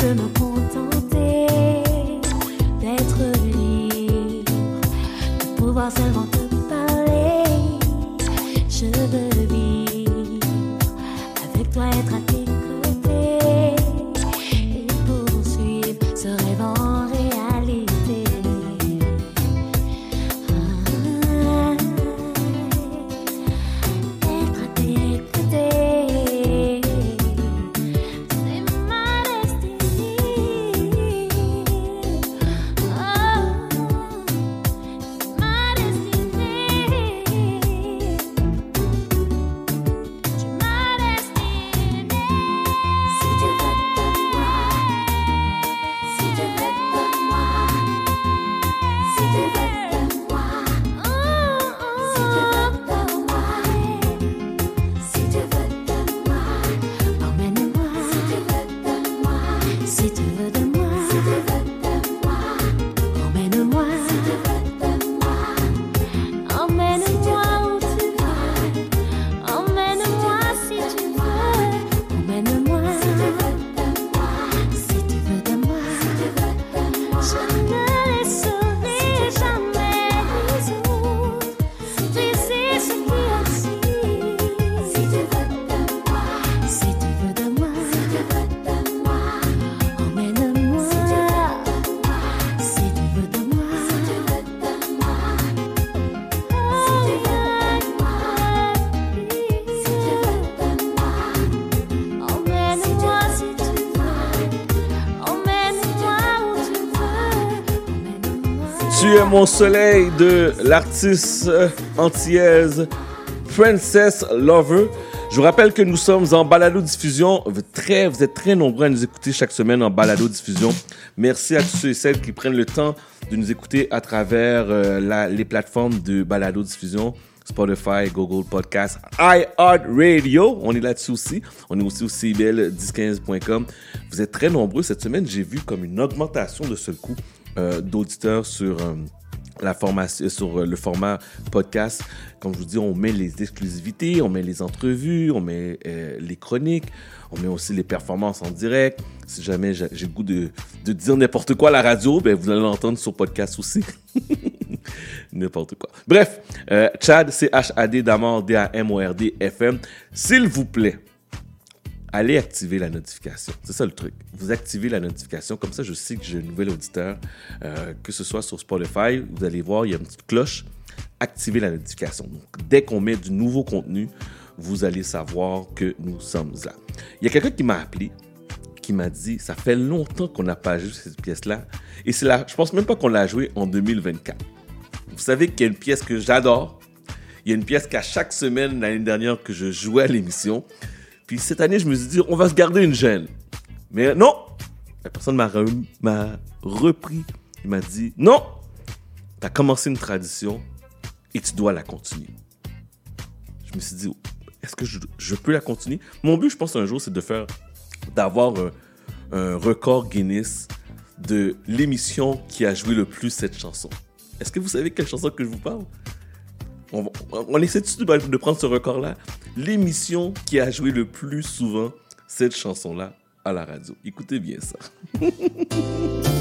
peux me contenter d'être libre, de pouvoir seulement te parler. Je veux vivre avec toi, être à tes si Tu es mon soleil de l'artiste euh, antillaise Princess Lover. Je vous rappelle que nous sommes en balado diffusion. Vous très, vous êtes très nombreux à nous écouter chaque semaine en balado diffusion. Merci à tous ceux et celles qui prennent le temps de nous écouter à travers euh, les plateformes de balado diffusion. Spotify, Google Podcast, iHeartRadio. On est là-dessus aussi. On est aussi au cbl1015.com. Vous êtes très nombreux. Cette semaine, j'ai vu comme une augmentation de ce coup d'auditeurs sur euh, la formation, sur euh, le format podcast. Comme je vous dis, on met les exclusivités, on met les entrevues, on met euh, les chroniques, on met aussi les performances en direct. Si jamais j'ai le goût de, de dire n'importe quoi à la radio, ben vous allez l'entendre sur podcast aussi. N'importe quoi. Bref, euh, Chad, C-H-A-D, Damord, D-A-M-O-R-D, F-M. S'il vous plaît, allez activer la notification. C'est ça le truc. Vous activez la notification, comme ça je sais que j'ai un nouvel auditeur, euh, que ce soit sur Spotify, vous allez voir, il y a une petite cloche. Activez la notification. Donc, dès qu'on met du nouveau contenu, vous allez savoir que nous sommes là. Il y a quelqu'un qui m'a appelé, qui m'a dit, ça fait longtemps qu'on n'a pas joué cette pièce-là. Et c'est là, je pense même pas qu'on l'a joué en 2024. Vous savez qu'il y a une pièce que j'adore. Il y a une pièce qu'à chaque semaine, l'année dernière, que je jouais à l'émission. Puis cette année, je me suis dit, on va se garder une gêne. Mais non, la personne m'a re- m'a repris. Il m'a dit, non, tu as commencé une tradition et tu dois la continuer. Je me suis dit, est-ce que je, peux la continuer? Mon but, je pense, un jour, c'est de faire, d'avoir un, record Guinness de l'émission qui a joué le plus cette chanson. Est-ce que vous savez quelle chanson que je vous parle? On, va- on essaie de prendre ce record-là? L'émission qui a joué le plus souvent cette chanson-là à la radio. Écoutez bien ça.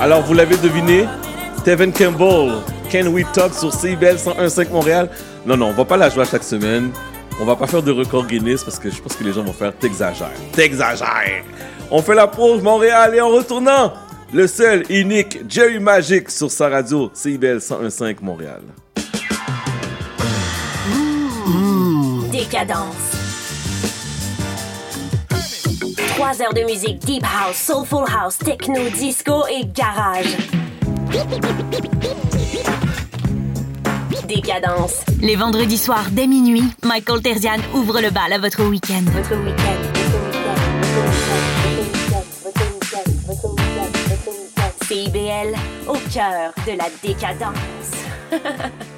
Alors, vous l'avez deviné, Tevin Campbell, Can We Talk sur CIBL 101.5 Montréal. Non, non, on va pas la jouer à chaque semaine. On va pas faire de record Guinness parce que je pense que les gens vont faire T'exagères. T'exagères. On fait la pause Montréal et en retournant, le seul, unique, Jerry Magic sur sa radio CIBL 101.5 Montréal. Décadence. Trois heures de musique deep house, soulful house, techno, disco et garage. Décadence. Les vendredis soirs dès minuit, Michael Terzian ouvre le bal à votre week-end. Votre week-end. CIBL, au cœur de la décadence.